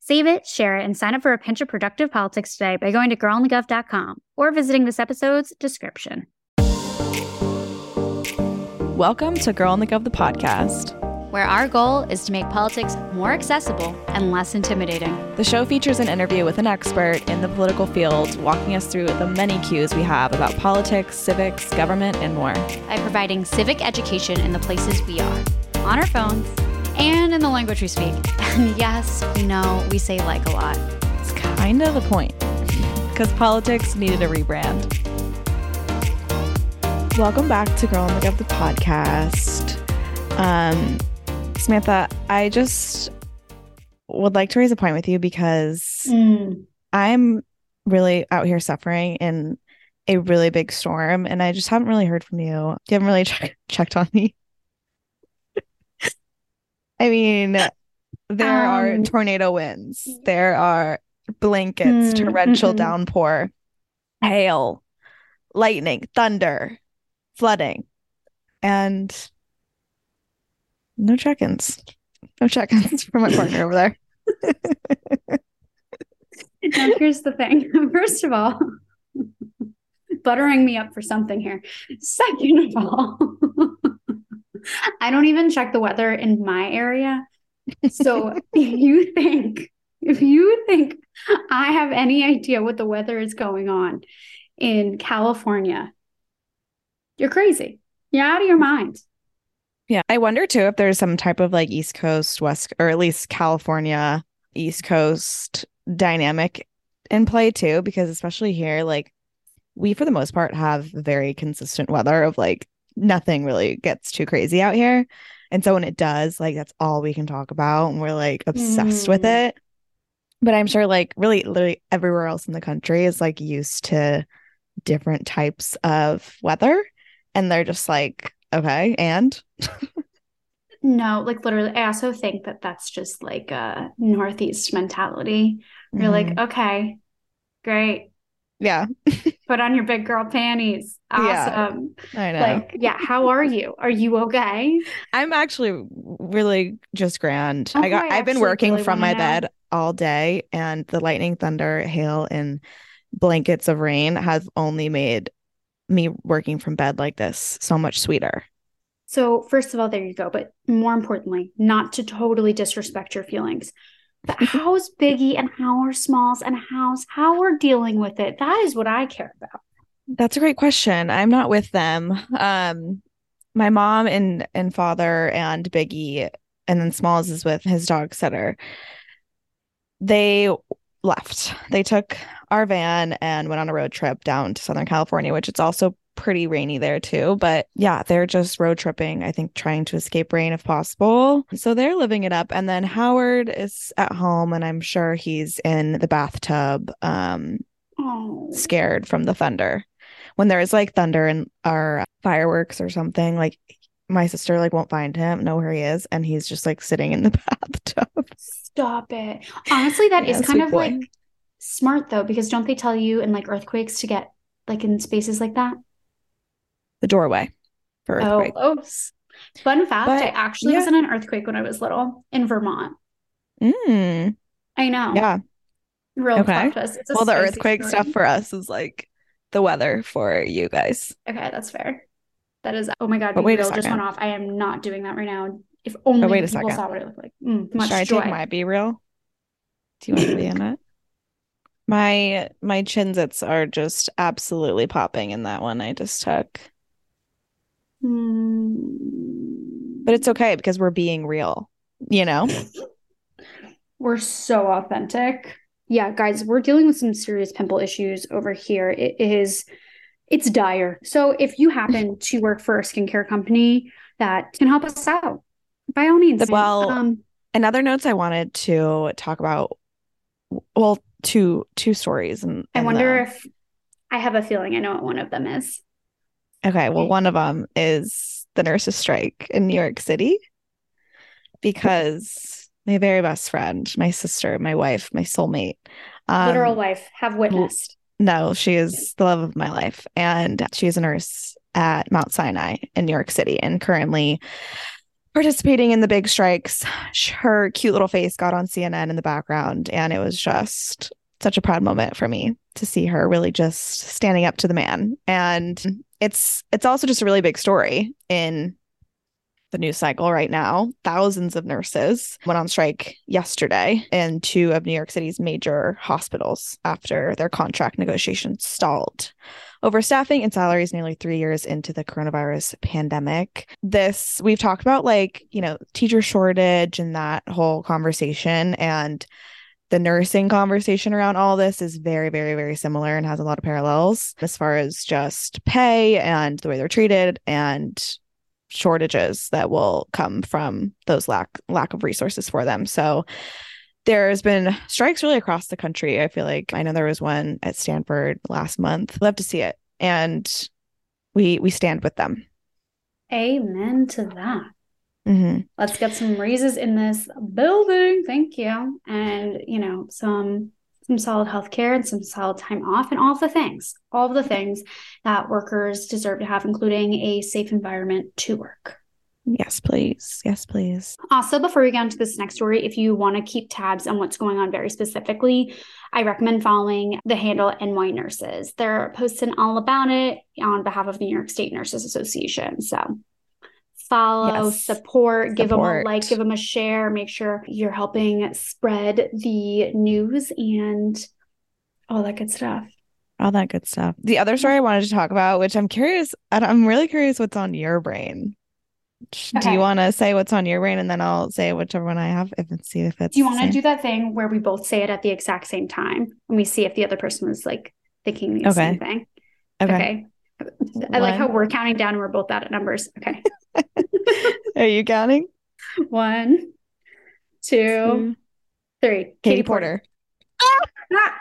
Save it, share it, and sign up for a pinch of productive politics today by going to girlonthegov.com or visiting this episode's description. Welcome to Girl on the Gov, the podcast, where our goal is to make politics more accessible and less intimidating. The show features an interview with an expert in the political field, walking us through the many cues we have about politics, civics, government, and more. By providing civic education in the places we are, on our phones, and in the language we speak. And yes, we know we say like a lot. It's kind of the point, because politics needed a rebrand. Welcome back to Girl on the Gov, the podcast. Um, Samantha, I just would like to raise a point with you because mm. I'm really out here suffering in a really big storm, and I just haven't really heard from you. You haven't really che- checked on me. I mean, there um, are tornado winds, there are blankets, mm, torrential mm-hmm. downpour, hail, lightning, thunder, flooding, and no check ins. No check ins for my partner over there. now, here's the thing. First of all, buttering me up for something here. Second of all, I don't even check the weather in my area. So if you think if you think I have any idea what the weather is going on in California, you're crazy. You're out of your mind. Yeah. I wonder too if there's some type of like East Coast, West, or at least California, East Coast dynamic in play too, because especially here, like we for the most part have very consistent weather of like nothing really gets too crazy out here. And so when it does, like that's all we can talk about and we're like obsessed mm. with it. But I'm sure like really literally everywhere else in the country is like used to different types of weather and they're just like okay, and no, like literally I also think that that's just like a northeast mentality. You're mm-hmm. like, okay, great. Yeah. Put on your big girl panties. Awesome. Yeah, I know. Like, yeah, how are you? Are you okay? I'm actually really just grand. Oh, I got I have been working really from my know. bed all day and the lightning, thunder, hail, and blankets of rain has only made me working from bed like this so much sweeter. So, first of all, there you go. But more importantly, not to totally disrespect your feelings. But how's Biggie and how are Smalls and how's how we're dealing with it? That is what I care about. That's a great question. I'm not with them. Um, my mom and and father and Biggie, and then Smalls is with his dog sitter. They left. They took our van and went on a road trip down to Southern California, which it's also pretty rainy there too. But yeah, they're just road tripping, I think, trying to escape rain if possible. So they're living it up. And then Howard is at home, and I'm sure he's in the bathtub, um, oh. scared from the thunder. When there is like thunder and our fireworks or something, like my sister like won't find him, know where he is, and he's just like sitting in the bathtub. Stop it. Honestly, that yeah, is kind of boy. like smart though, because don't they tell you in like earthquakes to get like in spaces like that? The doorway for oh, earthquake. Oh, oh. fun fact: but, I actually yeah. was in an earthquake when I was little in Vermont. Mm. I know. Yeah. Real okay. Well, the earthquake story. stuff for us is like the weather for you guys. Okay, that's fair. That is. Oh my god! But wait a just went off. I am not doing that right now. If only oh, wait a people second. saw what it looked like. Mm, much Should I joy. take my BeReal? Do you want to be in it? My my chinzits are just absolutely popping in that one I just took. But it's okay because we're being real, you know? we're so authentic. Yeah, guys, we're dealing with some serious pimple issues over here. It is it's dire. So if you happen to work for a skincare company that can help us out, by all means. Well, um, another notes I wanted to talk about well, two two stories and I wonder the... if I have a feeling I know what one of them is. Okay, well, one of them is the nurses' strike in New York City because my very best friend, my sister, my wife, my soulmate, um, literal wife, have witnessed. No, she is the love of my life, and she is a nurse at Mount Sinai in New York City, and currently participating in the big strikes. Her cute little face got on CNN in the background, and it was just such a proud moment for me to see her really just standing up to the man. And it's it's also just a really big story in the news cycle right now. Thousands of nurses went on strike yesterday in two of New York City's major hospitals after their contract negotiations stalled over staffing and salaries nearly three years into the coronavirus pandemic. This, we've talked about like, you know, teacher shortage and that whole conversation. And the nursing conversation around all this is very, very, very similar and has a lot of parallels as far as just pay and the way they're treated and shortages that will come from those lack lack of resources for them. So there's been strikes really across the country. I feel like I know there was one at Stanford last month. Love to see it. And we we stand with them. Amen to that. Mm-hmm. Let's get some raises in this building. Thank you. And you know, some some solid health care and some solid time off and all of the things, all of the things that workers deserve to have, including a safe environment to work. Yes, please. Yes, please. Also, before we get into this next story, if you want to keep tabs on what's going on very specifically, I recommend following the handle NY Nurses. They're posting all about it on behalf of the New York State Nurses Association. So follow, yes. support, give them a like, give them a share, make sure you're helping spread the news and all that good stuff. All that good stuff. The other story I wanted to talk about, which I'm curious, I'm really curious what's on your brain. Okay. Do you want to say what's on your brain and then I'll say whichever one I have if it's see if it's Do you want to do that thing where we both say it at the exact same time and we see if the other person was like thinking the okay. same thing? Okay. okay. I like how we're counting down and we're both bad at numbers. Okay. Are you counting? One, two, three. Katie, Katie Porter. Porter.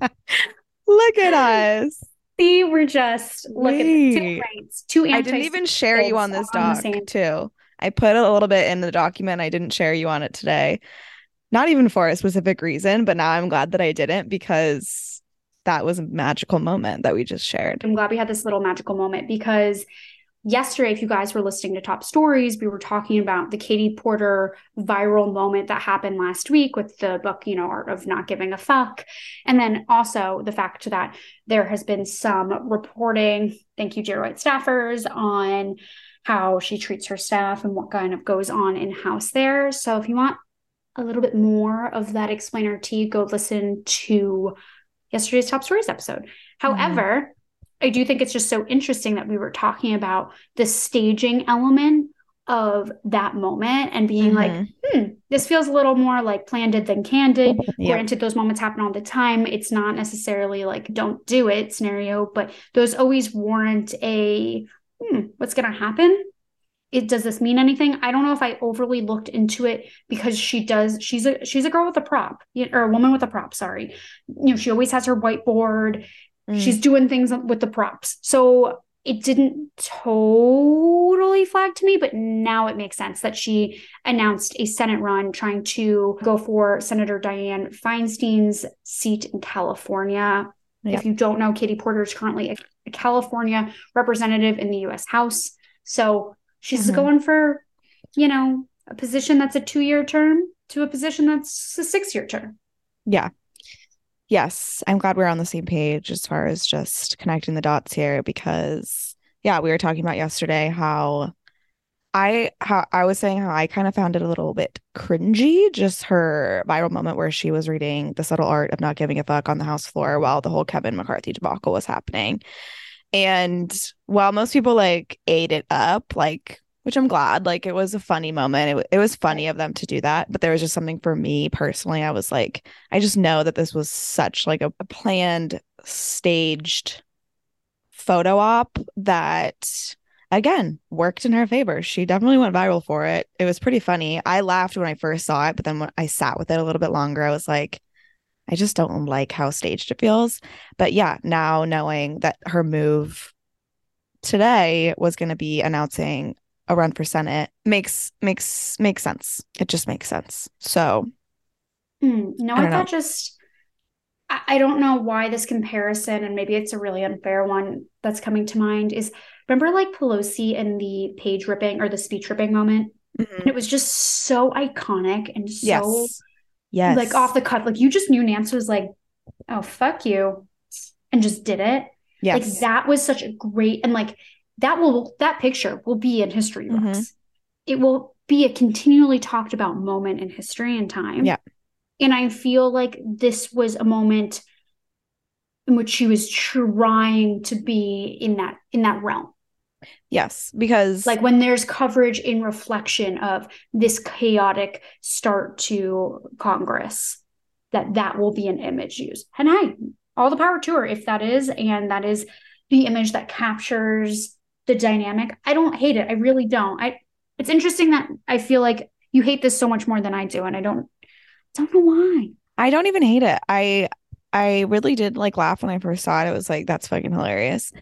Ah! Look at us. See, we're just look at two rights, two I didn't even share you on this doc on too. I put a little bit in the document. I didn't share you on it today. Not even for a specific reason, but now I'm glad that I didn't because that was a magical moment that we just shared. I'm glad we had this little magical moment because yesterday, if you guys were listening to Top Stories, we were talking about the Katie Porter viral moment that happened last week with the book, you know, Art of Not Giving a Fuck. And then also the fact that there has been some reporting, thank you, White staffers, on how she treats her staff and what kind of goes on in house there. So if you want a little bit more of that explainer tea, go listen to yesterday's Top Stories episode. However, I do think it's just so interesting that we were talking about the staging element of that moment and being mm-hmm. like, hmm, this feels a little more like planned than candid. Yep. Granted, those moments happen all the time. It's not necessarily like don't do it scenario, but those always warrant a hmm, what's going to happen? It does this mean anything? I don't know if I overly looked into it because she does. She's a she's a girl with a prop or a woman with a prop. Sorry, you know she always has her whiteboard. Mm. She's doing things with the props. So it didn't totally flag to me, but now it makes sense that she announced a Senate run trying to go for Senator Dianne Feinstein's seat in California. Yep. If you don't know, Katie Porter is currently a, a California representative in the US House. So she's mm-hmm. going for, you know, a position that's a two year term to a position that's a six year term. Yeah yes, I'm glad we're on the same page as far as just connecting the dots here because yeah, we were talking about yesterday how I how I was saying how I kind of found it a little bit cringy, just her viral moment where she was reading The Subtle Art of Not Giving a Fuck on the House floor while the whole Kevin McCarthy debacle was happening. And while most people like ate it up, like which I'm glad. Like it was a funny moment. It, it was funny of them to do that, but there was just something for me personally. I was like, I just know that this was such like a, a planned, staged photo op that again worked in her favor. She definitely went viral for it. It was pretty funny. I laughed when I first saw it, but then when I sat with it a little bit longer, I was like, I just don't like how staged it feels. But yeah, now knowing that her move today was going to be announcing a run for Senate makes makes makes sense. It just makes sense. So mm, no, I, I thought just I, I don't know why this comparison, and maybe it's a really unfair one that's coming to mind. Is remember like Pelosi and the page ripping or the speech ripping moment? Mm-hmm. And it was just so iconic and so yes. Yes. like off the cuff. Like you just knew Nance was like, oh fuck you, and just did it. Yes. Like that was such a great and like that will that picture will be in history books. Mm-hmm. It will be a continually talked about moment in history and time. Yeah. And I feel like this was a moment in which she was trying to be in that in that realm. Yes, because like when there's coverage in reflection of this chaotic start to Congress, that that will be an image used. And I all the power to her if that is, and that is the image that captures the dynamic. I don't hate it. I really don't. I it's interesting that I feel like you hate this so much more than I do, and I don't don't know why. I don't even hate it. I I really did like laugh when I first saw it. It was like that's fucking hilarious.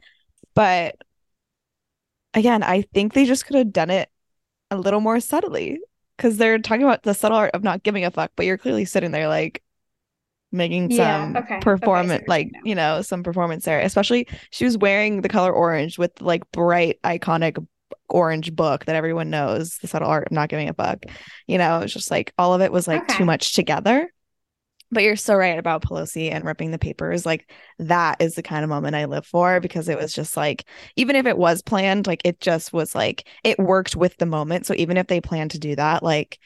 But again, I think they just could have done it a little more subtly because they're talking about the subtle art of not giving a fuck, but you're clearly sitting there like making yeah, some okay. performance okay, like you know some performance there especially she was wearing the color orange with like bright iconic orange book that everyone knows the subtle art of not giving a fuck you know it's just like all of it was like okay. too much together but you're so right about Pelosi and ripping the papers. Like that is the kind of moment I live for because it was just like, even if it was planned, like it just was like it worked with the moment. So even if they planned to do that, like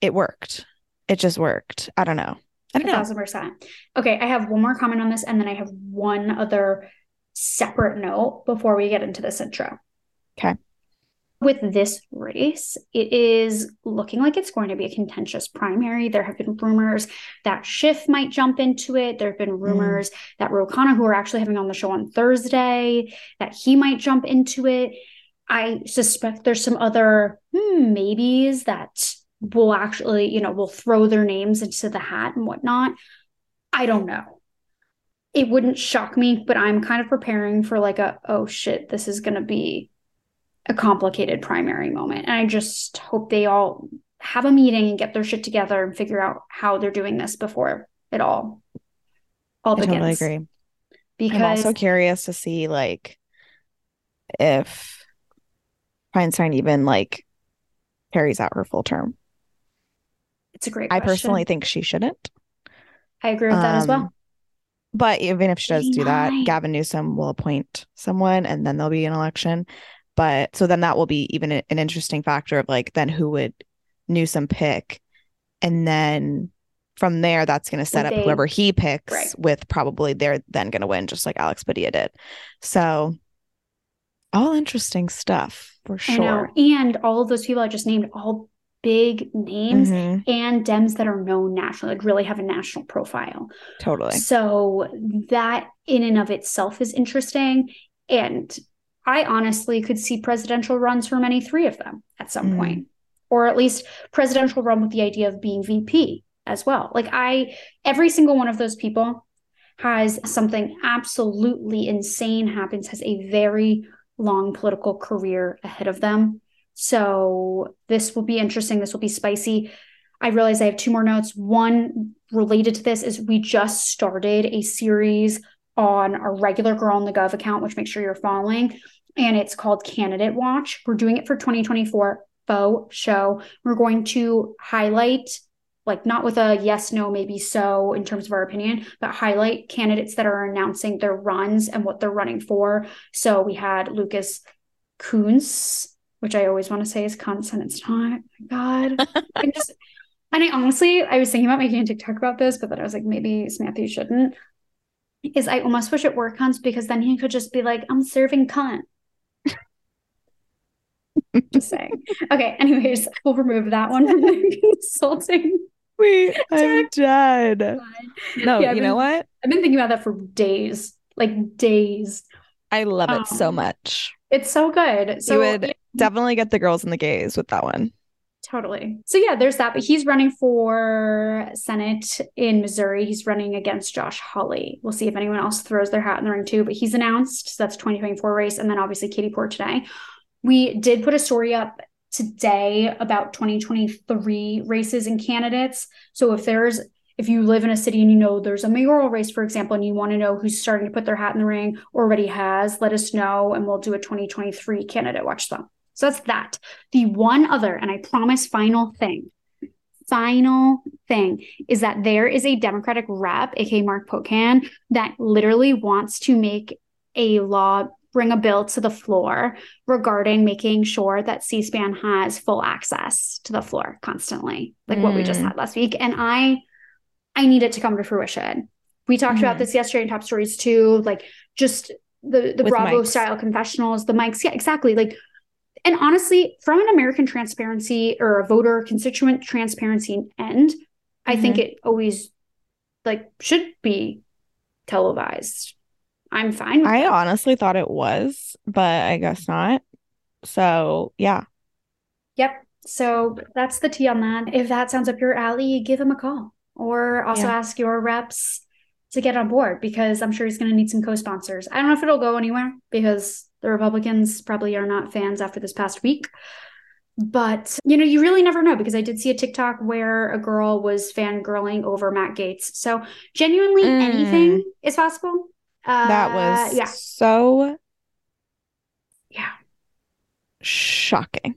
it worked. It just worked. I don't know. I don't know. thousand percent. Okay, I have one more comment on this, and then I have one other separate note before we get into this intro. Okay. With this race, it is looking like it's going to be a contentious primary. There have been rumors that Schiff might jump into it. There have been mm. rumors mm. that Ro Khanna, who we're actually having on the show on Thursday, that he might jump into it. I suspect there's some other hmm, maybes that will actually, you know, will throw their names into the hat and whatnot. I don't know. It wouldn't shock me, but I'm kind of preparing for like a, oh shit, this is going to be a complicated primary moment. And I just hope they all have a meeting and get their shit together and figure out how they're doing this before it all all begins. I totally agree. Because I'm also curious to see like if Feinstein even like carries out her full term. It's a great I personally think she shouldn't. I agree with that as well. Um, but even if she does do that, Gavin Newsom will appoint someone and then there'll be an election. But so then that will be even an interesting factor of like, then who would Newsom pick? And then from there, that's going to set up whoever he picks right. with probably they're then going to win, just like Alex Padilla did. So, all interesting stuff for sure. And all of those people I just named all big names mm-hmm. and Dems that are known nationally, like really have a national profile. Totally. So that in and of itself is interesting. And I honestly could see presidential runs from any three of them at some mm. point, or at least presidential run with the idea of being VP as well. Like I, every single one of those people has something absolutely insane happens, has a very long political career ahead of them so this will be interesting. This will be spicy. I realize I have two more notes. One related to this is we just started a series on our regular Girl on the Gov account, which make sure you're following. And it's called Candidate Watch. We're doing it for 2024 faux show. We're going to highlight, like not with a yes, no, maybe so in terms of our opinion, but highlight candidates that are announcing their runs and what they're running for. So we had Lucas Kunce which I always want to say is cunts and it's not. God. I just and I honestly I was thinking about making a TikTok about this, but then I was like, maybe Matthew shouldn't. Is I almost wish it were cunts because then he could just be like, I'm serving cunt. Just saying. Okay, anyways, we'll remove that one from the consulting. Wait, I'm dead. No, yeah, you been, know what? I've been thinking about that for days, like days. I love um, it so um, much. It's so good. So you would definitely get the girls and the gays with that one. Totally. So yeah, there's that. But he's running for Senate in Missouri. He's running against Josh Hawley. We'll see if anyone else throws their hat in the ring too. But he's announced. So that's 2024 race. And then obviously Katie Port today. We did put a story up today about 2023 races and candidates. So if there's if you live in a city and you know there's a mayoral race, for example, and you want to know who's starting to put their hat in the ring already has, let us know and we'll do a 2023 candidate watch them. So that's that. The one other, and I promise, final thing, final thing is that there is a Democratic rep, aka Mark Pocan, that literally wants to make a law, bring a bill to the floor regarding making sure that C SPAN has full access to the floor constantly, like mm. what we just mm. had last week. And I I need it to come to fruition. We talked mm. about this yesterday in top stories too, like just the the With Bravo mics. style confessionals, the mics. Yeah, exactly. Like and honestly, from an American transparency or a voter constituent transparency end, I mm-hmm. think it always like should be televised. I'm fine. I that. honestly thought it was, but I guess not. So yeah. Yep. So that's the tea on that. If that sounds up your alley, give him a call or also yeah. ask your reps to get on board because I'm sure he's going to need some co-sponsors. I don't know if it'll go anywhere because the Republicans probably are not fans after this past week. But, you know, you really never know because I did see a TikTok where a girl was fangirling over Matt Gaetz. So, genuinely, mm. anything is possible. Uh, that was yeah. so yeah shocking.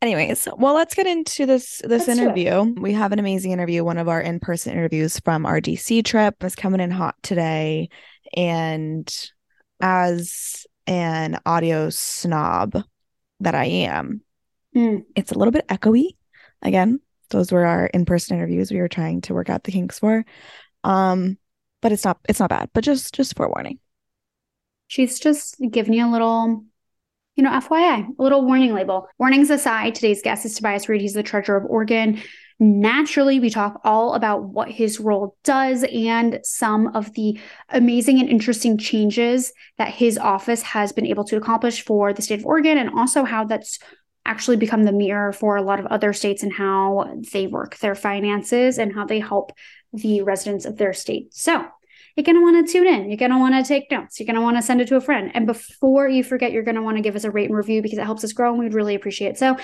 Anyways, well, let's get into this this let's interview. We have an amazing interview. One of our in person interviews from our DC trip is coming in hot today, and as an audio snob that I am, mm. it's a little bit echoey. Again, those were our in person interviews. We were trying to work out the kinks for. Um, but it's not it's not bad. But just just forewarning. She's just giving you a little, you know, FYI, a little warning label. Warnings aside, today's guest is Tobias Read. He's the treasurer of Oregon. Naturally, we talk all about what his role does and some of the amazing and interesting changes that his office has been able to accomplish for the state of Oregon, and also how that's actually become the mirror for a lot of other states and how they work their finances and how they help the residents of their state. So you're going to want to tune in. You're going to want to take notes. You're going to want to send it to a friend. And before you forget, you're going to want to give us a rate and review because it helps us grow and we'd really appreciate it. So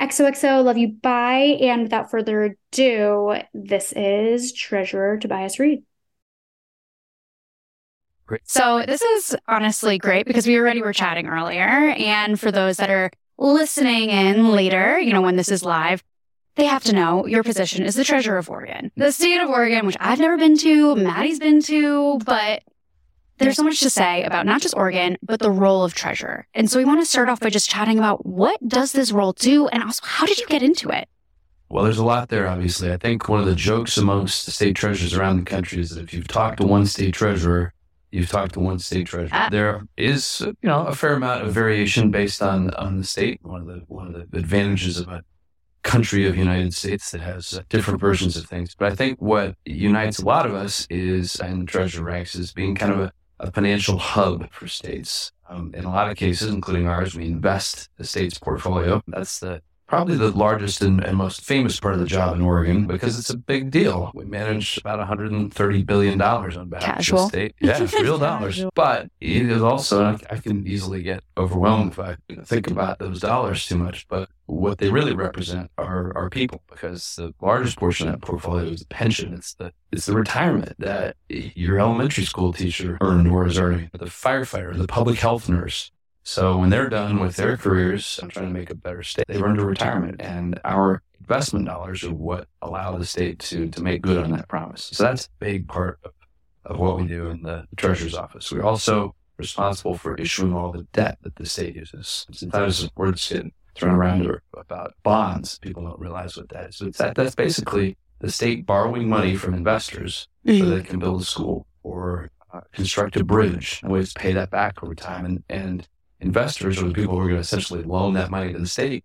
XOXO, love you. Bye. And without further ado, this is Treasurer Tobias Read. Great. So this is honestly great because we already were chatting earlier. And for those that are listening in later, you know, when this is live, they have to know your position is the treasurer of Oregon. The state of Oregon, which I've never been to, Maddie's been to, but there's so much to say about not just Oregon, but the role of treasurer. And so we want to start off by just chatting about what does this role do and also how did you get into it? Well, there's a lot there, obviously. I think one of the jokes amongst the state treasurers around the country is that if you've talked to one state treasurer, you've talked to one state treasurer. Uh, there is, you know, a fair amount of variation based on on the state. One of the one of the advantages of a country of the United States that has different versions of things. But I think what unites a lot of us is, and the treasurer ranks, is being kind of a, a financial hub for states. Um, in a lot of cases, including ours, we invest the state's portfolio. That's the probably the largest and, and, most famous part of the job in Oregon because it's a big deal. We manage about 130 billion dollars on behalf Casual. of the state. Yeah, real dollars. But it is also I can easily get overwhelmed if I think about those dollars too much. But what they really represent are our people because the largest portion of that portfolio is the pension. It's the it's the retirement that your elementary school teacher earned or is earning, the firefighter, the public health nurse, so when they're done with their careers, I'm trying to make a better state. They run to retirement, and our investment dollars are what allow the state to to make good on that promise. So that's a big part of, of what we do in the treasurer's office. We're also responsible for issuing all the debt that the state uses. Sometimes words get thrown around about bonds. People don't realize what that is. So that, that's basically the state borrowing money from investors mm-hmm. so they can build a school or uh, construct a bridge and ways to pay that back over time. And, and investors or the people who are going to essentially loan that money to the state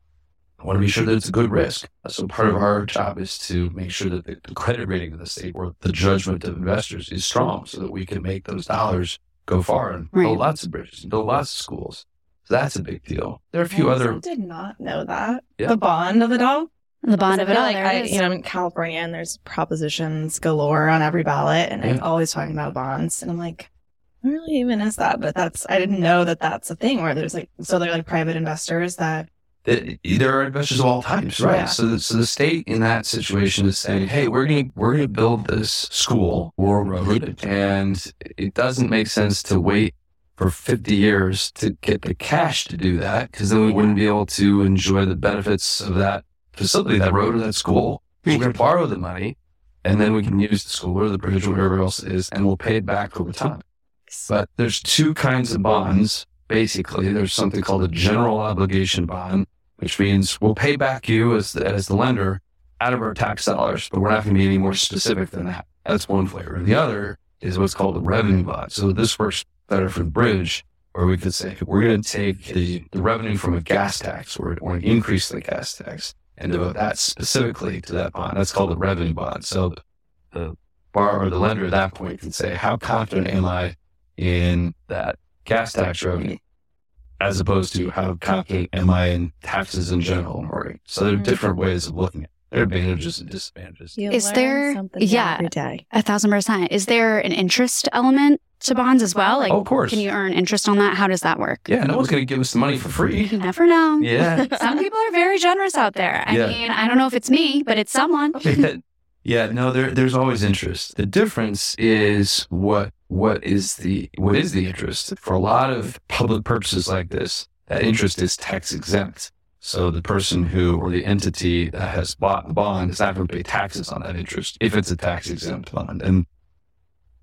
want to be sure that it's a good risk. So part of our job is to make sure that the, the credit rating of the state or the judgment of investors is strong so that we can make those dollars go far and right. build lots of bridges and build lots of schools. So that's a big deal. There are a few other. I did not know that. Yeah. The bond of it all. The bond of it I all. like I, it is. you know, I'm in California and there's propositions galore on every ballot, and Yeah. I'm always talking about bonds, and I'm like, what really even is that? But that's I didn't know that that's a thing where there's like so they're like private investors that there are investors of all types, right? Yeah. So, the, so the state in that situation is saying, "Hey, we're going to we're to build this school or road, and it doesn't make sense to wait for 50 years to get the cash to do that, because then we wouldn't be able to enjoy the benefits of that facility, that road or that school. We're going to borrow the money, and then we can use the school or the bridge or whatever else it is, and we'll pay it back over time." But there's two kinds of bonds. Basically, there's something called a general obligation bond, which means we'll pay back you as the, as the lender out of our tax dollars, but we're not going to be any more specific than that. That's one flavor. The other is what's called a revenue bond. So this works better for the bridge, where we could say we're going to take the, the revenue from a gas tax or, or increase the gas tax and devote that specifically to that bond. That's called a revenue bond. So the borrower the lender at that point can say, how confident am I in that gas tax revenue? As opposed to how confident am I in taxes in general? Or, so there are Mhm. different ways of looking at it. There are advantages and disadvantages. you Is there- something yeah. every day. A thousand percent. Is there an interest element to bonds as well? Like, Oh, of course. can you earn interest on that? How does that work? Yeah, no one's going to give us the money for free. You never know. Yeah. Some people are very generous out there. I Yeah. mean, I don't know if it's me, but it's someone. yeah, no, there, there's always interest. The difference is what what is the what is the interest for a lot of public purposes like this. That interest is tax exempt. So the person who or the entity that has bought the bond is not going to pay taxes on that interest if it's a tax exempt bond. And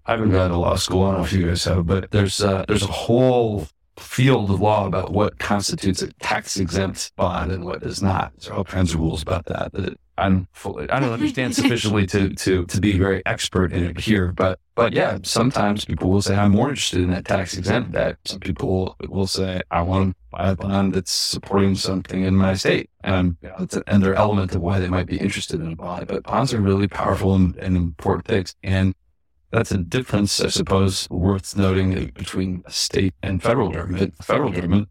I haven't gone to law school. I don't know if you guys have, but there's uh, there's a whole field of law about what constitutes a tax exempt bond and what does not. There are all kinds of rules about that that I'm fully I don't understand sufficiently to to to be very expert in it here. But but yeah, sometimes people will say I'm more interested in that tax exempt debt. Some people will say I want to buy a bond that's supporting something in my state, and you know, it's another element of why they might be interested in a bond. But bonds are really powerful and, and important things, and that's a difference, I suppose, worth noting between state and federal government. The federal government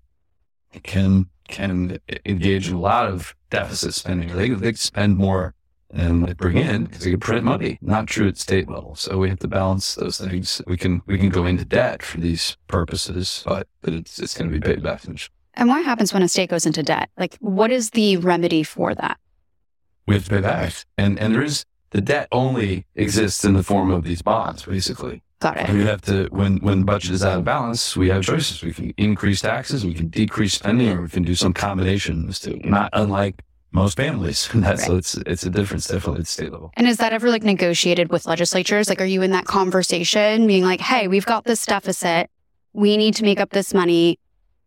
can can engage in a lot of deficit spending. They they can spend more than they bring in because they can print money. Not true at state level. So we have to balance those things. We can we can go into debt for these purposes, but but it's it's going to be paid back. And what happens when a state goes into debt? Like, what is the remedy for that? We have to pay back, and and there is the debt only exists in the form of these bonds, basically. Got it. We have to when when the budget is out of balance, we have choices. We can increase taxes, we can decrease spending, or we can do some combination two. Not unlike most families. That's so it's it's a difference definitely at state level. And is that ever like negotiated with legislatures? Like, are you in that conversation being like, hey, we've got this deficit. We need to make up this money.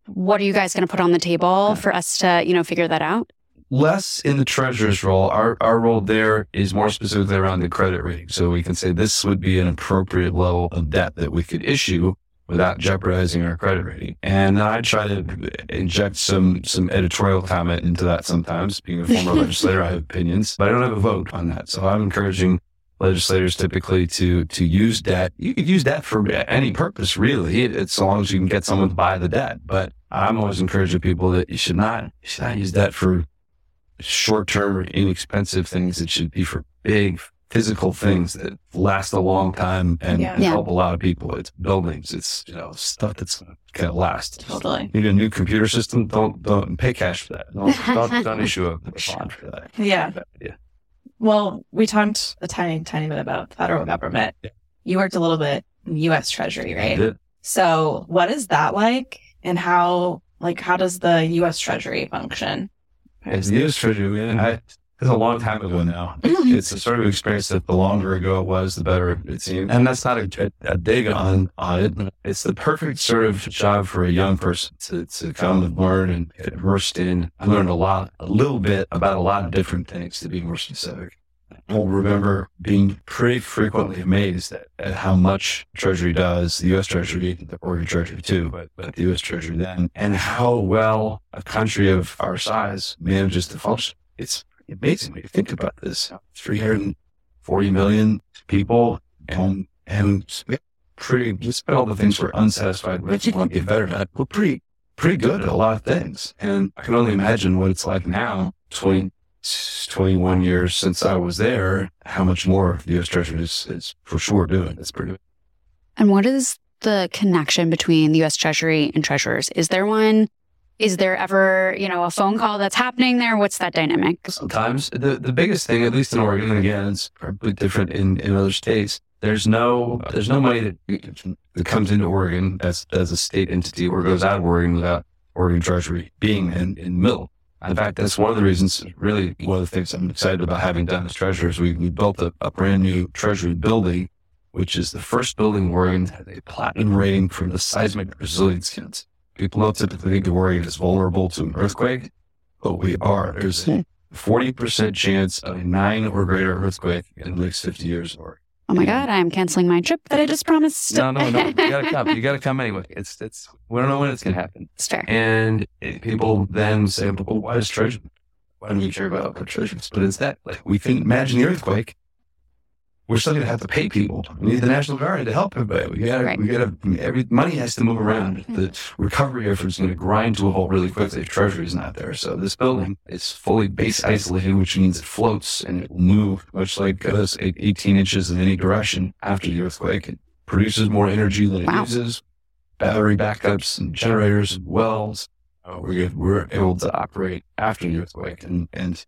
What are you guys going to put on the table for us to, you know, figure that out? Less in the treasurer's role. Our our role there is more specifically around the credit rating. So we can say this would be an appropriate level of debt that we could issue without jeopardizing our credit rating. And I try to inject some some editorial comment into that sometimes. Being a former legislator, I have opinions, but I don't have a vote on that. So I'm encouraging legislators typically to to use debt. You could use debt for any purpose, really, it's so long as you can get someone to buy the debt. But I'm always encouraging people that you should not you should not use debt for short term, inexpensive things. It should be for big physical things that last a long time and Yeah. Yeah. help a lot of people. It's buildings. It's you know stuff that's gonna last. Totally. Need a new computer system? Don't don't pay cash for that. Don't don't, don't issue a bond for that. Yeah. Yeah. Well, we talked a tiny, tiny bit about federal government. Yeah. You worked a little bit in U.S. Treasury, right? Did- So, what is that like, and how, like, how does the U.S. Treasury function? As the U.S. Treasury, man, I, it's a long time ago now. It's a sort of experience that the longer ago it was, the better it seemed. And that's not a, a dig on, on it. It's the perfect sort of job for a young person to, to come and learn and get immersed in. I learned a lot, a little bit about a lot of different things to be more specific. I remember being pretty frequently amazed at, at how much Treasury does, the U.S. Treasury, the Oregon Treasury too, but, but the U.S. Treasury then, and how well a country of our size manages to function. It's amazing when you think about this. 340 million people and, and pretty, despite all the things we're unsatisfied with, we want to get better at, we're pretty, pretty good at a lot of things. And I can only imagine what it's like now, 20, 21 years since I was there, how much more the U.S. Treasury is, is for sure doing. It's pretty. And what is the connection between the U.S. Treasury and treasurers? Is there one? Is there ever, you know, a phone call that's happening there? What's that dynamic? Sometimes the, the biggest thing, at least in Oregon, again, it's probably different in, in other states. There's no there's no money that, that comes into Oregon as as a state entity or goes out of Oregon without Oregon Treasury being in, in middle. In fact, that's one of the reasons, really, one of the things I'm excited about having done as treasurer is we, we built a, a brand new treasury building, which is the first building in Oregon has a platinum rating from the Seismic Resilience Council. People don't typically think Oregon as vulnerable to an earthquake, but we are. There's a 40% chance of a nine or greater earthquake in the next 50 years Oregon. Oh my God, I'm canceling my trip that I just promised. No, no, no. You gotta come. You gotta come anyway. It's it's we don't know when it's gonna happen. It's fair. And it, people then say, well, why is treasure? Why do we care about treasures? But it's that like we can imagine the earthquake we're still going to have to pay people. We need the National Guard to help everybody. We got right. we got to, every money has to move around. The recovery effort is going to grind to a halt really quickly if Treasury is not there. So this building is fully base isolated, which means it floats and it will move much like us 18 inches in any direction after the earthquake. It produces more energy than it wow. uses. Battery backups and generators and wells. Uh, we're, we're able to operate after the earthquake and, and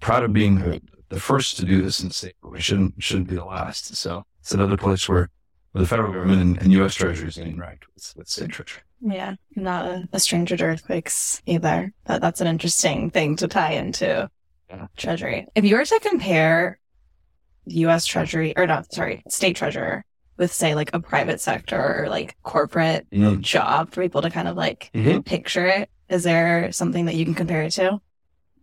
proud of being the first to do this in the state, but we shouldn't shouldn't be the last. So it's another place where, where the federal government and, and U.S. Treasury is interact with, with state treasury. Yeah, not a, a, stranger to earthquakes either. That, that's an interesting thing to tie into yeah. Treasury. If you were to compare U.S. Treasury or not, sorry, state treasurer with say like a private sector or like corporate mm-hmm. job for people to kind of like mm-hmm. picture it, is there something that you can compare it to?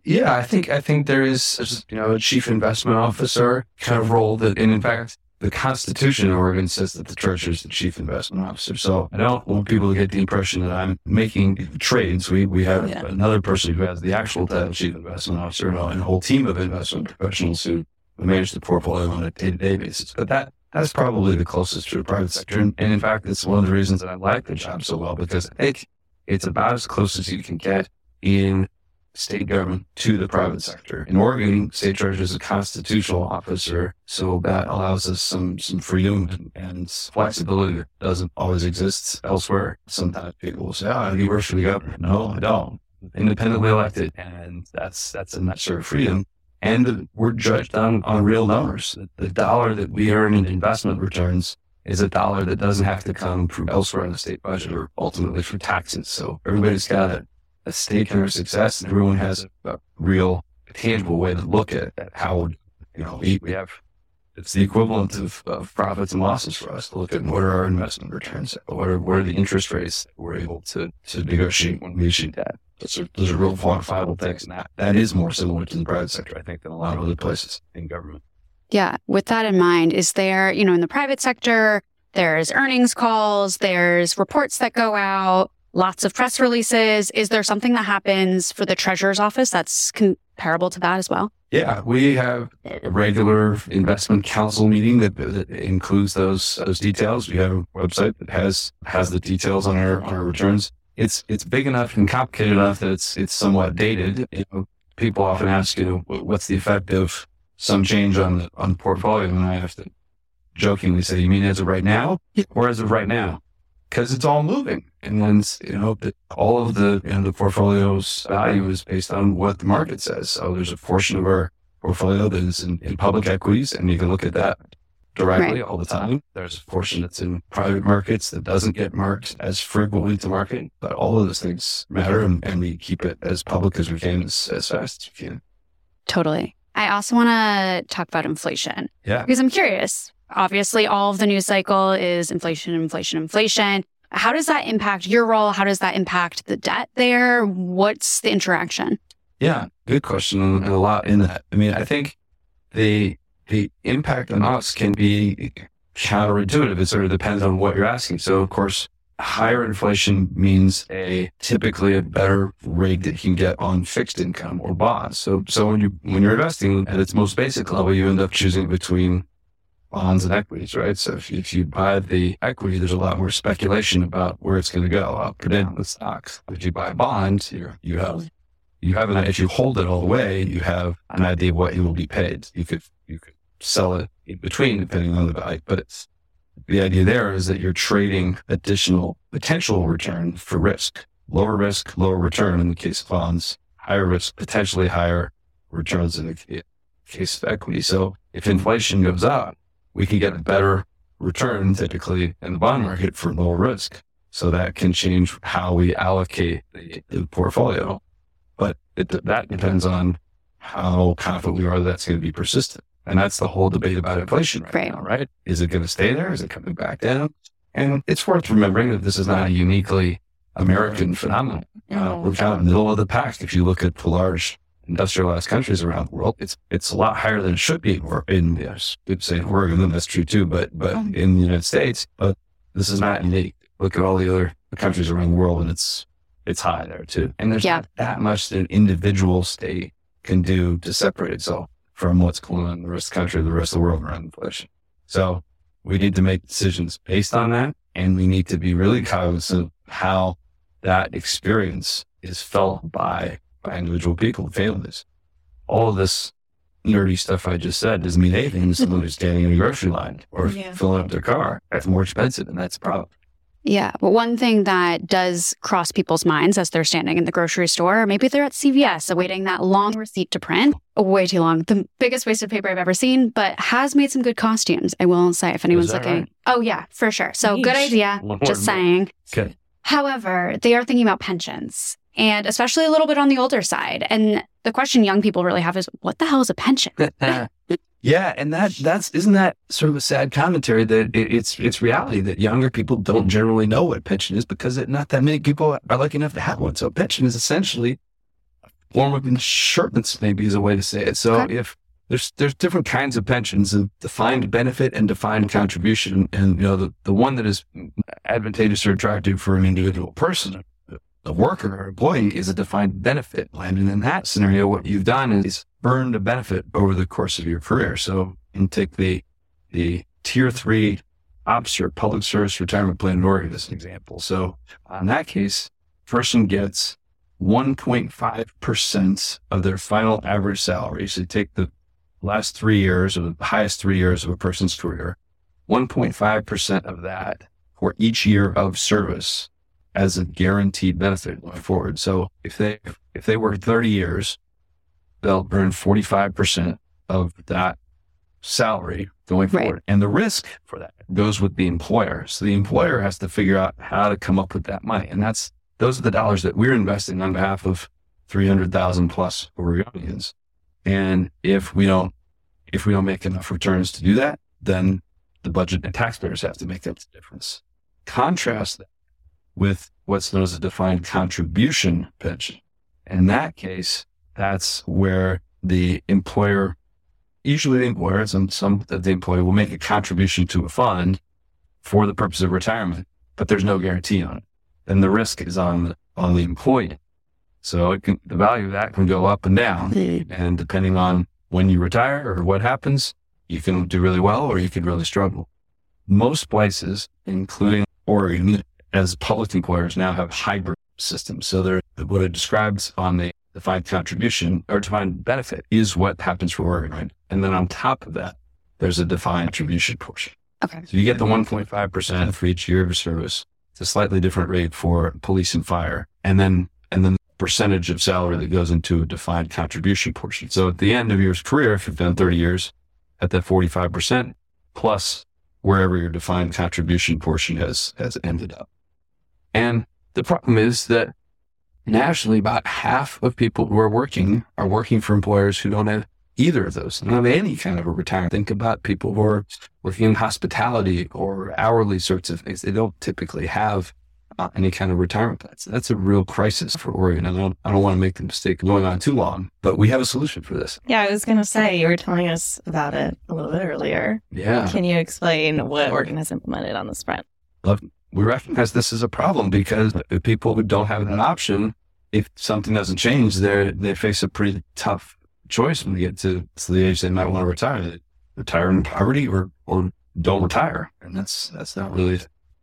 Yeah, I think I think there is you know a chief investment officer kind of role that, and in fact, the Constitution in Oregon says that the treasurer is the chief investment officer. So I don't want people to get the impression that I'm making trades. We we have yeah. another person who has the actual title chief investment officer and a whole team of investment professionals who manage the portfolio on a day to day basis. But that that's probably the closest to the private sector. And, and in fact, it's one of the reasons that I like the job so well because I think it's about as close as you can get in state government to the private sector. In Oregon, state treasurer is a constitutional officer, so that allows us some some freedom and, flexibility that doesn't always exist elsewhere. Sometimes people will say, "Oh, you work for the governor." No, I don't. Independently elected, and that's that's a measure of freedom. And we're judged on on real numbers. The dollar that we earn in investment returns is a dollar that doesn't have to come from elsewhere in the state budget or ultimately from taxes. So everybody's got it a stake in our success, and everyone has a, a real tangible way to look at, at how you know we, we have it's the equivalent of, of profits and losses for us to look at what are our investment returns, what are what are the interest rates that we're able to to negotiate when we issue debt. Those are those are real quantifiable things, and that, that is more similar to the private sector, I think, than a lot of other places in government. Yeah. With that in mind, is there, you know, in the private sector, there's earnings calls, there's reports that go out, lots of press releases. Is there something that happens for the treasurer's office that's comparable to that as well? Yeah, we have a regular investment council meeting that, that, includes those those details. We have a website that has has the details on our on our returns. It's it's big enough and complicated enough that it's it's somewhat dated. You know, people often ask, you what's the effect of some change on the on the portfolio, and I have to jokingly say, you mean as of right now, or as of right now? because it's all moving. And then, you know, that all of the, you know, the portfolio's value is based on what the market says. So there's a portion of our portfolio that is in, in public equities and you can look at that directly right. all the time. There's a portion that's in private markets that doesn't get marked as frequently to market, but all of those things matter and, and we keep it as public as we can, as, as fast as we can. Totally. I also want to talk about inflation. Yeah. Because I'm curious obviously all of the news cycle is inflation, inflation, inflation. How does that impact your role? How does that impact the debt there? What's the interaction? Yeah, good question a lot in that. I mean, I think the the impact on us can be counterintuitive. It sort of depends on what you're asking. So of course, higher inflation means a typically a better rate that you can get on fixed income or bonds. So so when you when you're investing at its most basic level, you end up choosing between bonds and equities, right? So if, if you buy the equity, there's a lot more speculation about where it's going to go, up or down with stocks. If you buy a bond, you you have you have an, if you hold it all the way, you have an idea of what you will be paid. You could, you could sell it in between depending on the value, but it's, the idea there is that you're trading additional potential return for risk, lower risk, lower return in the case of bonds, higher risk, potentially higher returns in the case of equity. So if inflation goes up, we can get a better return typically in the bond market for lower risk. So that can change how we allocate the, the portfolio. But it, that depends on how confident we are that that's going to be persistent. And that's the whole debate about inflation right, right. now, right? Is it going to stay there? Is it coming back down? And it's worth remembering that this is not a uniquely American phenomenon. Uh, we're kind of middle of the pack. If you look at the large industrialized countries around the world, it's it's a lot higher than it should be. Or in yes, good say Oregon, that's true too. But but mm-hmm. in the United States, but this is not unique. Look at all the other countries around the world, and it's it's high there too. And there's yeah. not that much that an individual state can do to separate itself from what's going on in the rest of the country, the rest of the world around inflation. So we need to make decisions based on that. And we need to be really cognizant of how that experience is felt by, by individual people, families. All of this nerdy stuff I just said doesn't mean anything to someone who's standing in a grocery line or yeah. filling up their car. That's more expensive and that's a problem. Yeah. But one thing that does cross people's minds as they're standing in the grocery store, or maybe they're at CVS awaiting that long receipt to print, way too long, the biggest waste of paper I've ever seen, but has made some good costumes. I will say if anyone's looking. Right? Oh, yeah, for sure. So Yeesh. good idea. just saying. Okay. However, they are thinking about pensions and especially a little bit on the older side. And the question young people really have is what the hell is a pension? Yeah, and that that's isn't that sort of a sad commentary that it, it's it's reality that younger people don't generally know what pension is because it, not that many people are lucky enough to have one. So pension is essentially a form of insurance, maybe is a way to say it. So okay. if there's there's different kinds of pensions, of defined benefit and defined contribution, and you know the the one that is advantageous or attractive for an individual person the worker or employee is a defined benefit plan. And in that scenario, what you've done is earned a benefit over the course of your career. So you take the, the tier three OPSRP, public service retirement plan in Oregon as an example. So in that case, person gets 1.5% of their final average salary. So take the last three years or the highest three years of a person's career, 1.5% of that for each year of service as a guaranteed benefit going forward. So if they if they work 30 years, they'll earn 45% of that salary going forward. Right. And the risk for that goes with the employer. So the employer has to figure out how to come up with that money. And that's those are the dollars that we're investing on behalf of 300,000 plus Oregonians. And if we don't if we don't make enough returns to do that, then the budget and taxpayers have to make up the difference. Contrast that with what's known as a defined contribution pension. In that case, that's where the employer, usually the employer, some, some the employer will make a contribution to a fund for the purpose of retirement, but there's no guarantee on it. Then the risk is on the, on the employee. So it can, the value of that can go up and down. And depending on when you retire or what happens, you can do really well or you could really struggle. Most places, including Oregon, as public employers now have hybrid systems. So they're what it describes on the defined contribution or defined benefit is what happens for Oregon, right? And then on top of that, there's a defined contribution portion. Okay. So you get the 1.5% for each year of service. It's a slightly different rate for police and fire. And then, and then the percentage of salary that goes into a defined contribution portion. So at the end of your career, if you've done 30 years at that 45% plus wherever your defined contribution portion has, has ended up. And the problem is that nationally, about half of people who are working are working for employers who don't have either of those, don't have any kind of a retirement. Think about people who are working in hospitality or hourly sorts of things. They don't typically have uh, any kind of retirement plans. That's a real crisis for Oregon. I don't, I don't want to make the mistake of going on too long, but we have a solution for this. Yeah, I was going to say, you were telling us about it a little bit earlier. Yeah. Can you explain what Oregon has implemented on this front? Love we recognize this is a problem because people who don't have an option, if something doesn't change, they they face a pretty tough choice when they get to, to the age they might want to retire. They retire in poverty or or don't retire, and that's that's not really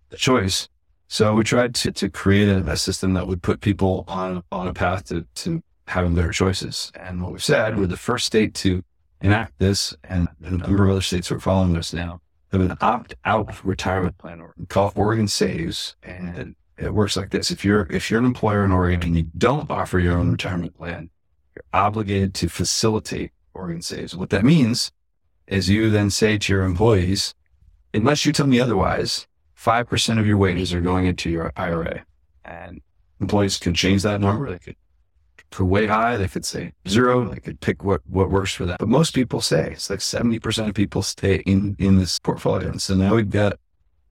the choice. So we tried to, to create a, a system that would put people on on a path to to having better choices. And what we've said, we're the first state to enact this, and a number of other states are following us now. Have an opt-out retirement plan, or call Oregon Saves, and it works like this: if you're if you're an employer in Oregon and you don't offer your own retirement plan, you're obligated to facilitate Oregon Saves. What that means is you then say to your employees, unless you tell me otherwise, five percent of your wages are going into your IRA, and employees can change that number. They could for way high. They could say zero. They could pick what, what works for them. But most people say it's like 70% of people stay in, in this portfolio. And so now we've got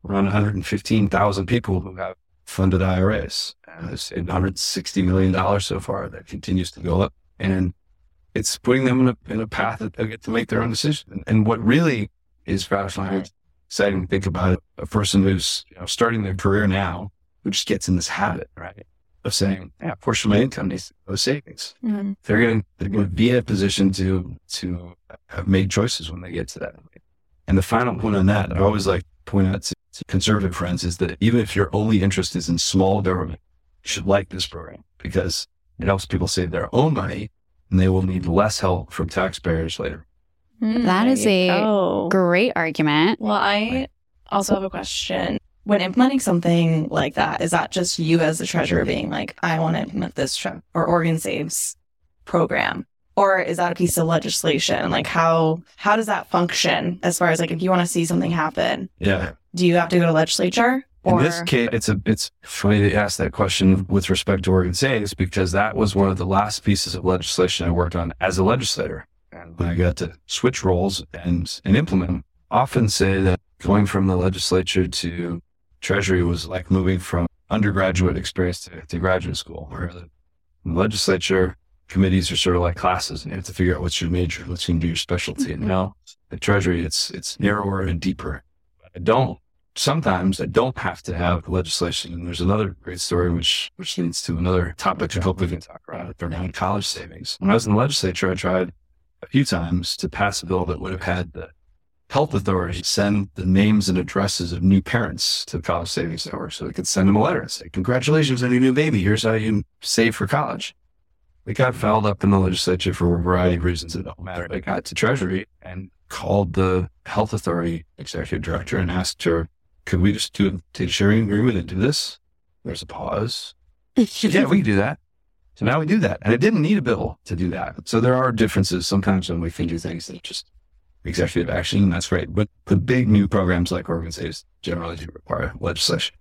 around 115,000 people who have funded IRAs. And it's $160 million so far that continues to go up. And it's putting them in a, in a path that they get to make their own decision. And what really is gratifying, exciting to think about it, a person who's you know, starting their career now, who just gets in this habit, right? Of saying, yeah, a portion of my income needs to go savings. Mm-hmm. They're going to, they're going to be in a position to, to have made choices when they get to that. And the final point on that, I always like to point out to, to conservative friends is that even if your only interest is in small government, you should like this program because it helps people save their own money and they will need less help from taxpayers later. Mm, that is a go. great argument. Well, I also have a question when implementing something like that, is that just you as the treasurer being like, I want to implement this tre- or Oregon Saves program? Or is that a piece of legislation? Like how how does that function as far as like if you want to see something happen? Yeah. Do you have to go to legislature? Or? In this case, it's a it's funny to ask that question with respect to Oregon Saves because that was one of the last pieces of legislation I worked on as a legislator. And when I got to switch roles and and implement them, often say that going from the legislature to Treasury was like moving from undergraduate experience to, to graduate school, where the legislature committees are sort of like classes, and you have to figure out what's your major, what's going to be your specialty. And mm-hmm. now the Treasury, it's it's narrower and deeper. I don't sometimes I don't have to have legislation. And there's another great story which which leads to another topic I hope we can talk about around college savings. When I was in the legislature, I tried a few times to pass a bill that would have had the health authorities send the names and addresses of new parents to the College Savings Network so they could send them a letter and say, Congratulations on your new baby. Here's how you save for college. They got fouled up in the legislature for a variety of reasons that don't matter. They got to Treasury and called the health authority executive director and asked her, Could we just do a data sharing agreement and do this? There's a pause. yeah, we can do that. So now we do that. And it didn't need a bill to do that. So there are differences sometimes when we can do things that just executive action. That's great. But the big new programs like Oregon Saves generally do require legislation.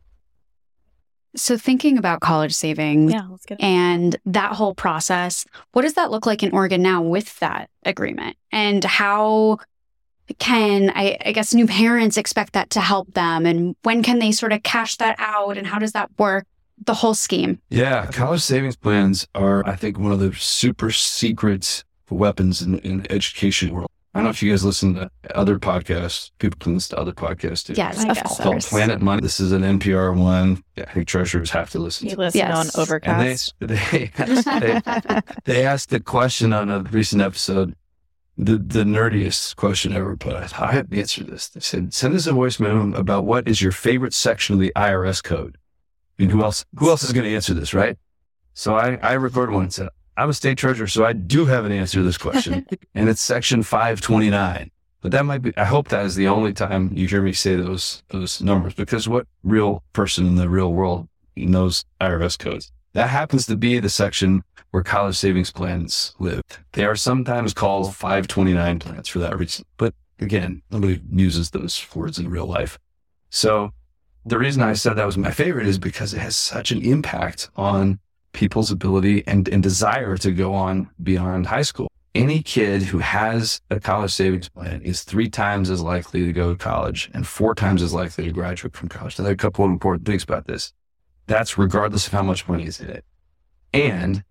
So, thinking about college savings yeah, and that whole process, what does that look like in Oregon now with that agreement? And how can, I, I, guess, new parents expect that to help them? And when can they sort of cash that out? And how does that work? The whole scheme. Yeah, college savings plans are, I think, one of the super secret weapons in, in the education world. I don't know if you guys listen to other podcasts. People can listen to other podcasts too. Yes, of course. Called Planet Money. This is an NPR one. Yeah, I think treasurers have to listen. You to listen yes. on Overcast. And they, they, they, they asked the question on a recent episode, the, the nerdiest question ever put. I thought I have to answer this. They said, send us a voice memo about what is your favorite section of the IRS code. I mean, who else, who else is going to answer this, right? So I, I recorded one and said, I'm a state treasurer, so I do have an answer to this question, and it's section 529. But that might be, I hope that is the only time you hear me say those, those numbers because what real person in the real world knows IRS codes? That happens to be the section where college savings plans live. They are sometimes called 529 plans for that reason. But again, nobody uses those words in real life. So the reason I said that was my favorite is because it has such an impact on people's ability and, and desire to go on beyond high school. Any kid who has a college savings plan is three times as likely to go to college and four times as likely to graduate from college. Now, there are a couple of important things about this. That's regardless of how much money is in it. And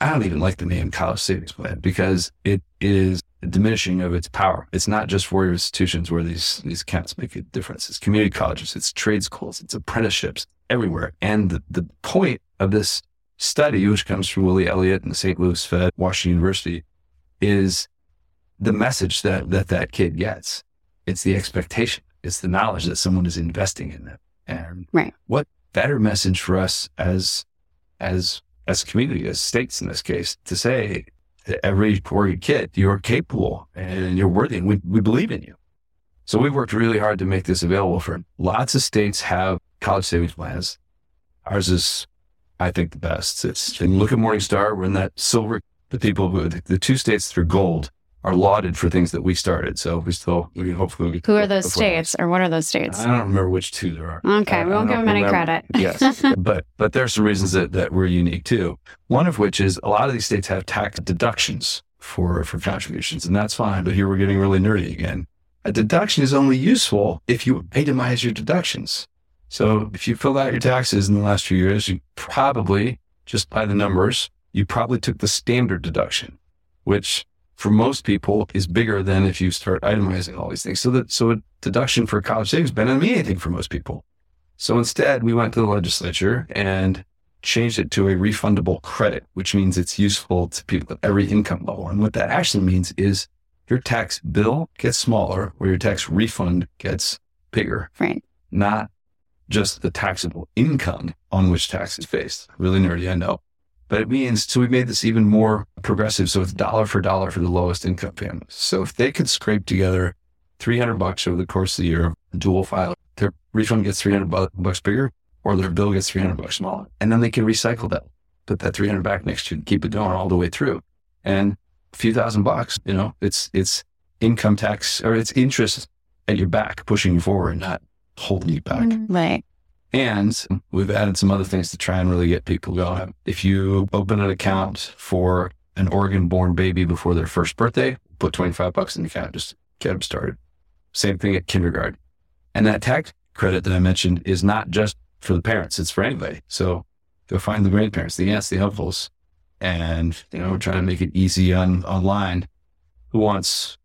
I don't even like the name college savings plan because it is diminishing of its power. It's not just for institutions where these, these accounts make a difference. It's community colleges, it's trade schools, it's apprenticeships everywhere. And the, the point of this study, which comes from Willie Elliott and the St. Louis Fed, Washington University, is the message that, that that kid gets. It's the expectation. It's the knowledge that someone is investing in them. And right. what better message for us as, as as a community, as states in this case, to say to every poor kid, you're capable and you're worthy and we, we believe in you. So we worked really hard to make this available for lots of states have college savings plans. Ours is, I think, the best. It's and look at Morningstar. We're in that silver. The people, who, the two states that are gold, are lauded for things that we started. So we still, we hopefully. Who are those states, or what are those states? I don't remember which two there are. Okay, we won't give them any credit. yes, but but there are some reasons that that we're unique too. One of which is a lot of these states have tax deductions for for contributions, and that's fine. But here we're getting really nerdy again. A deduction is only useful if you itemize your deductions. So if you filled out your taxes in the last few years, you probably, just by the numbers, you probably took the standard deduction, which for most people is bigger than if you start itemizing all these things. So that, so a deduction for college savings doesn't mean anything for most people. So instead we went to the legislature and changed it to a refundable credit, which means it's useful to people at every income level. And what that actually means is your tax bill gets smaller or your tax refund gets bigger. Right. Not just the taxable income on which tax is based. Really nerdy, I know. But it means, so we made this even more progressive. So it's dollar for dollar for the lowest income families. So if they could scrape together 300 bucks over the course of the year, dual file, their refund gets 300 bucks bigger or their bill gets 300 bucks smaller. And then they can recycle that, put that 300 back next year and keep it going all the way through. And a few thousand bucks, you know, it's, it's income tax or it's interest at your back, pushing you forward, not holding you back. Mm-hmm. Right. And we've added some other things to try and really get people going. If you open an account for an Oregon born baby before their first birthday, put 25 bucks in the account, just get them started. Same thing at kindergarten. And that tax credit that I mentioned is not just for the parents, it's for anybody. So go find the grandparents, the aunts, the uncles, and, you know, we're to make it easy on online. Who wants,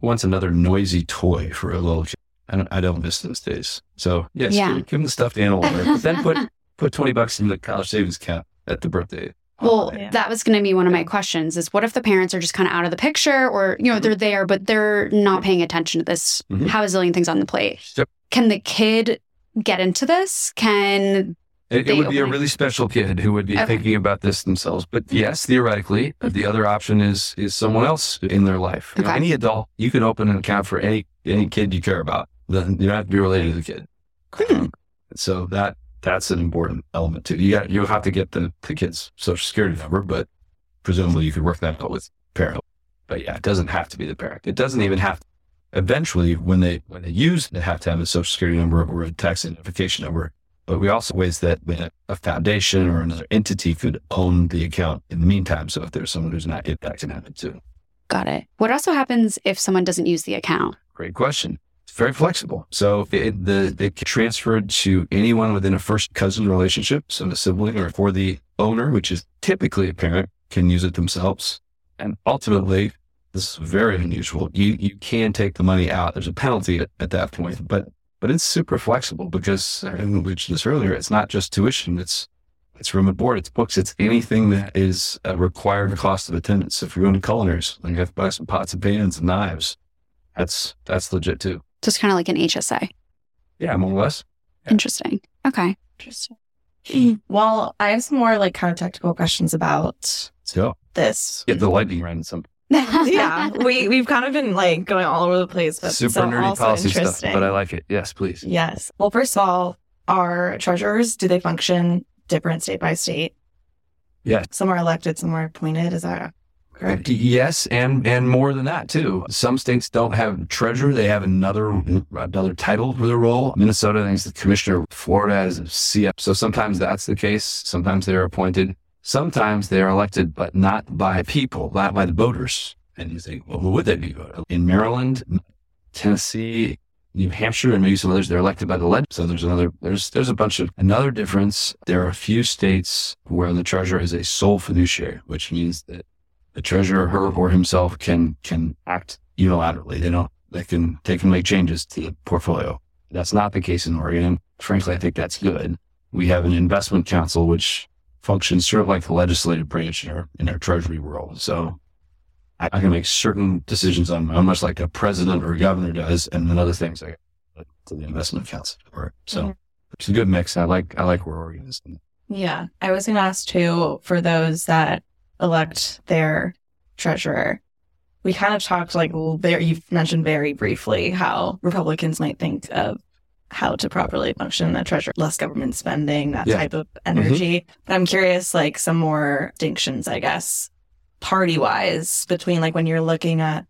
who wants another noisy toy for a little kid? I don't, I don't miss those days. So yes, Yeah. give, give them the stuffed animal, but then put put twenty bucks in the college savings account at the birthday. Well, Yeah. that was going to be one of my questions is what if the parents are just kind of out of the picture or, you know, they're there, but they're not paying attention to this, Mhm. have a zillion things on the plate. Yep. Can the kid get into this? Can, It, it would be a open it. really special kid who would be Okay. thinking about this themselves. But yes, theoretically, but the other option is is someone else in their life. You know, any adult, you could open an account for any any kid you care about. Then you don't have to be related to the kid. Um, so that that's an important element too. You got you have to get the, the kid's social security number, but presumably you could work that out with parent. But yeah, it doesn't have to be the parent. It doesn't even have to. Eventually, when they when they use, they have to have a social security number or a tax identification number. But we also ways that a- foundation or another entity could own the account in the meantime. So if there's someone who's not yet that can happen too. got it. What also happens if someone doesn't use the account? Great question. Very flexible. So it, the it can transferred to anyone within a first cousin relationship, so a sibling, or for the owner, which is typically a parent, can use it themselves. And ultimately, this is very unusual. You you can take the money out. There's a penalty at, at that point, but but it's super flexible because I mentioned this earlier. It's not just tuition. It's it's room and board. It's books. It's anything that is a required cost of attendance. If you're going to culinars, then you have to buy some pots and pans and knives. That's that's legit too. Just kind of like an HSA. Yeah, more or less. Yeah. Interesting. Okay. Interesting. Well, I have some more like kind of technical questions about So this. get the lightning round and some yeah, we we've kind of been like going all over the place, but super so nerdy policy stuff. interesting. But I like it. Yes, please. Yes. Well, first of all, our treasurers do they function different state by state? Yes. Some are elected, some are appointed. Is that correct? Uh, yes, and and more than that too. Some states don't have treasurer; they have another another title for the role. Minnesota, I think, is the commissioner. Florida has a CF. So sometimes that's the case. Sometimes they're appointed. Sometimes they are elected, but not by people, not by the voters. And you think, well, who would they be? In Maryland, Tennessee, New Hampshire, and maybe some others, they're elected by the leg. So there's another, there's there's a bunch of another difference. There are a few states where the treasurer is a sole fiduciary, which means that the treasurer, her or himself, can can act unilaterally. They don't. They can they can make changes to the portfolio. That's not the case in Oregon. Frankly, I think that's good. We have an investment council which functions sort of like the legislative branch in our in our treasury world. So I, I can make certain decisions on my own, much like a president or a governor does, and then other things I like to the investment council. Or so Mhm. it's a good mix. I like I like where Oregon is. Yeah. I was going to ask too for those that elect their treasurer. We kind of talked like very, you've mentioned very briefly how Republicans might think of how to properly function a treasurer, less government spending, that Yeah. type of energy. Mm-hmm. But I'm curious, like some more distinctions, I guess, party wise between like when you're looking at,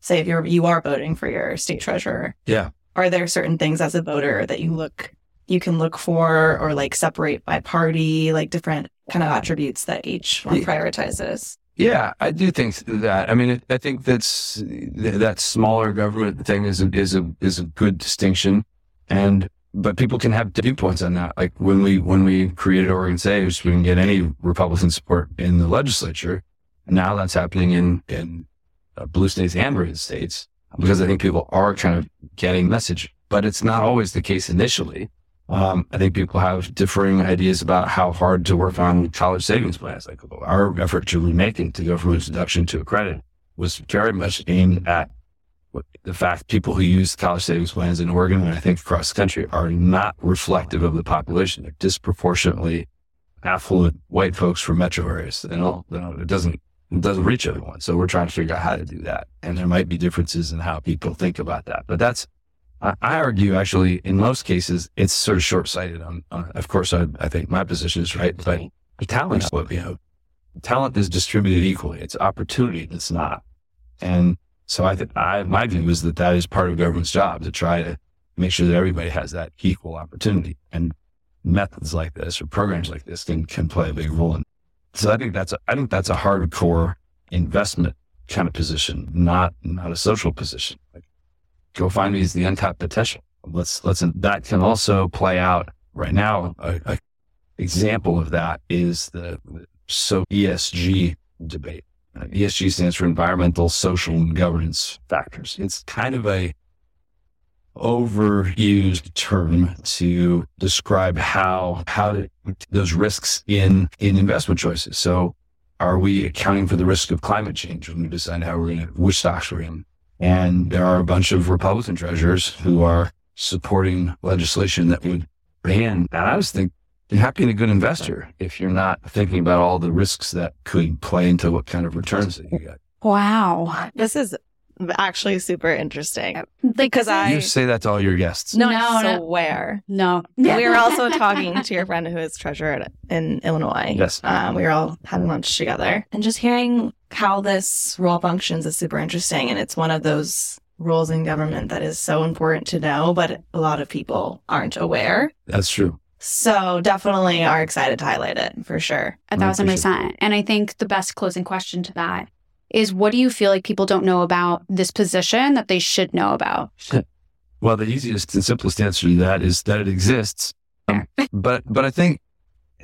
say, if you're, you are voting for your state treasurer. Yeah. Are there certain things as a voter that you look, you can look for or like separate by party, like different kind of attributes that each one prioritizes? Yeah, I do think that. I mean, I think that's that smaller government thing is a, is a is a good distinction, and but people can have viewpoints on that. Like when we when we created Oregon Saves, we didn't get any Republican support in the legislature. Now that's happening in in uh, blue states and red states because I think people are kind of getting message, but it's not always the case initially. Um, I think people have differing ideas about how hard to work on college savings plans. Like our effort to remake it to go from a deduction to a credit was very much aimed at the fact people who use college savings plans in Oregon and I think across the country are not reflective of the population. They're disproportionately affluent white folks from metro areas. They don't, they don't, it doesn't, it doesn't reach everyone. So we're trying to figure out how to do that. And there might be differences in how people think about that, but that's, I, I argue actually in most cases, it's sort of short sighted on, on, of course, I, I think my position is right, but the talent, is what, you know, talent is distributed equally. It's opportunity that's not. And so I think I, my view is that that is part of government's job to try to make sure that everybody has that equal opportunity and methods like this or programs like this can, can play a big role in. So I think that's, a, I think that's a hardcore investment kind of position, not, not a social position. Like go find me is the untapped potential. Let's, let's, that can also play out right now. A, a example of that is the, so ESG debate. Uh, ESG stands for environmental, social, and governance factors. It's kind of a overused term to describe how how to, those risks in in investment choices. So, are we accounting for the risk of climate change when we decide how we're going to which stocks we're in? And there are a bunch of Republican treasurers who are supporting legislation that would ban. And I was thinking you're not being a good investor if you're not thinking about all the risks that could play into what kind of returns that you get. Wow. This is actually super interesting. Because I- You say that to all your guests. No, No, I no. swear. no. We were also talking to your friend who is treasurer in Illinois. Yes. Um, we were all having lunch together and just hearing how this role functions is super interesting. And it's one of those roles in government that is so important to know, but a lot of people aren't aware. That's true. So definitely are excited to highlight it for sure. A I thousand percent. And I think the best closing question to that is what do you feel like people don't know about this position that they should know about? Well, the easiest and simplest answer to that is that it exists. Um, but but I think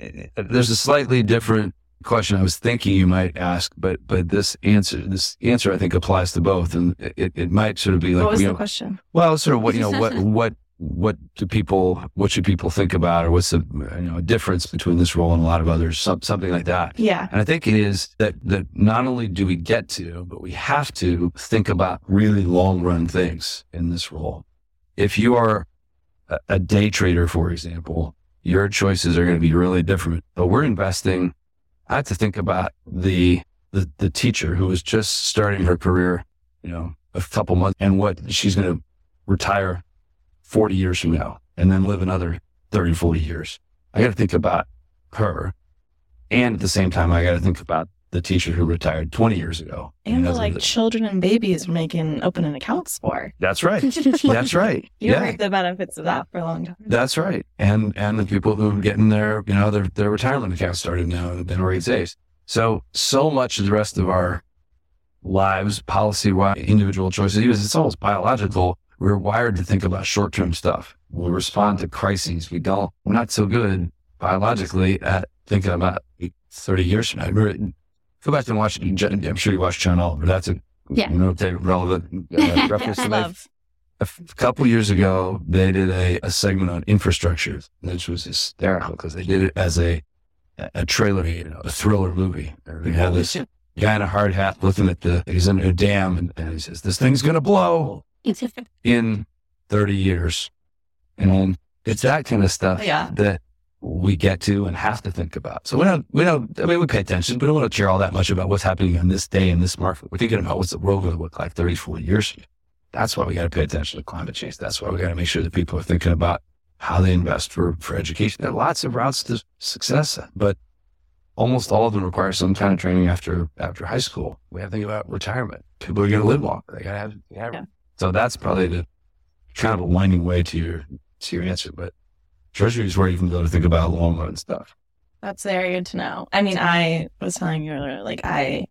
uh, there's a slightly different question I was thinking you might ask, but but this answer this answer I think applies to both, and it, it might sort of be like what was the know, question? well, sort of what you know what what what do people what should people think about, or what's the you know a difference between this role and a lot of others, some, something like that. Yeah. And I think it is that that not only do we get to, but we have to think about really long run things in this role. If you are a, a day trader, for example, your choices are going to be really different. But we're investing. I have to think about the the, the teacher who is just starting her career, you know, a couple months, and what she's going to retire 40 years from now and then live another 30, 40 years. I got to think about her. And at the same time, I got to think about the teacher who retired 20 years ago. And the like children and babies making opening accounts for. That's right. That's right. You yeah. reap the benefits of that for a long time. That's right. And and the people who are getting their, you know, their their retirement accounts started now and been already saved. So so much of the rest of our lives, policy wise, individual choices, even it's almost biological. We're wired to think about short term stuff. We respond to crises. We don't we're not so good biologically at thinking about thirty years from now. Remember, Go back and watch. I'm sure you watched John Oliver. That's a Yeah. you know relevant uh, reference to my Love. a f- couple years ago, they did a, a segment on infrastructure, which was hysterical because they did it as a a trailer, you know, a thriller movie. They had this guy in a hard hat looking at the he's in a dam and, and he says, "This thing's gonna blow in 30 years," and it's that kind of stuff Yeah. that we get to and have to think about. So we don't, we don't, I mean, we pay attention, but we don't want to care all that much about what's happening on this day in this market. We're thinking about what's the world going to look like 30, 40 years. From. That's why we got to pay attention to climate change. That's why we got to make sure that people are thinking about how they invest for, for education. There are lots of routes to success, but almost all of them require some kind of training after, after high school. We have to think about retirement. People are going to live longer. They got to have, have yeah. So that's probably the kind of a winding way to your, to your answer, but treasury is where you can go to think about long run stuff. That's very good to know. I mean, I was telling you earlier, like I,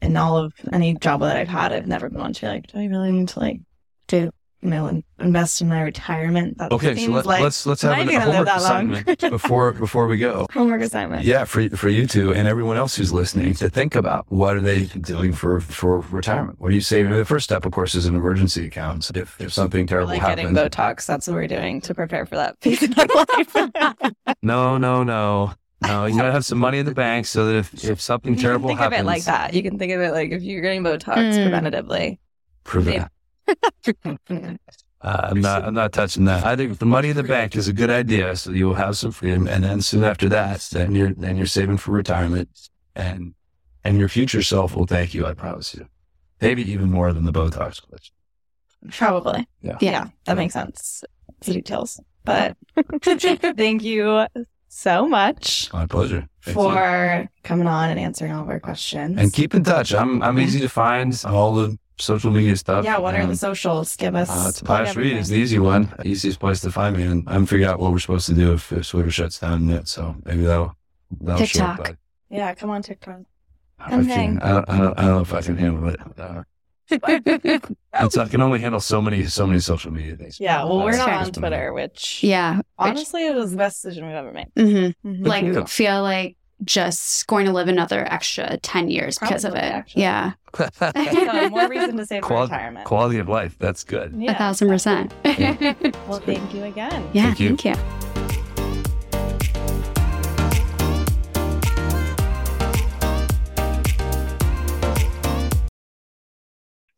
in all of any job that I've had, I've never gone to like, do I really need to like do you know, invest in my retirement. That okay, so let, like, let's let's have a homework assignment before before we go. Homework assignment. Yeah, for for you two and everyone else who's listening to think about what are they doing for for retirement. What are you saving? The first step, of course, is an emergency account. If if something terrible like happens, getting Botox. That's what we're doing to prepare for that phase in our life. no, no, no. No, you gotta have some money in the bank so that if, if something terrible think happens, of it like that. You can think of it like if you're getting Botox mm. preventatively. Prevent. Uh, I'm not. I'm not touching that. I think the money in the bank is a good idea, so you will have some freedom, and then soon after that, then you're then you're saving for retirement, and and your future self will thank you. I promise you. Maybe even more than the Botox glitch. Probably. Yeah. Yeah, that makes sense. The details, but thank you so much. My pleasure. Thank for you. coming on and answering all of our questions. And keep in touch. I'm I'm easy to find. All the social media stuff. Yeah, what are the socials? Give us. Uh, Tobias Read is the easy one, easiest place to find me, and I'm figuring out what we're supposed to do if, if Twitter shuts down yet. So maybe that'll that'll TikTok. show up. Yeah, come on TikTok. I, I, can, I, don't, I, don't, I don't know if I can handle it. Uh, it's, I can only handle so many so many social media things. Yeah, well, we're not on Twitter, which yeah, honestly, which, it was the best decision we've ever made. Mm-hmm. Mm-hmm. Like, feel like just going to live another extra 10 years Probably, because of it. Actually. Yeah. so more reason to save Qual- retirement. Quality of life. That's good. Yeah, a thousand percent. well, thank you again. Yeah, thank you. Thank you.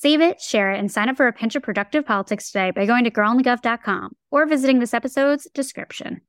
Save it, share it, and sign up for a pinch of productive politics today by going to girlonthegov.com or visiting this episode's description.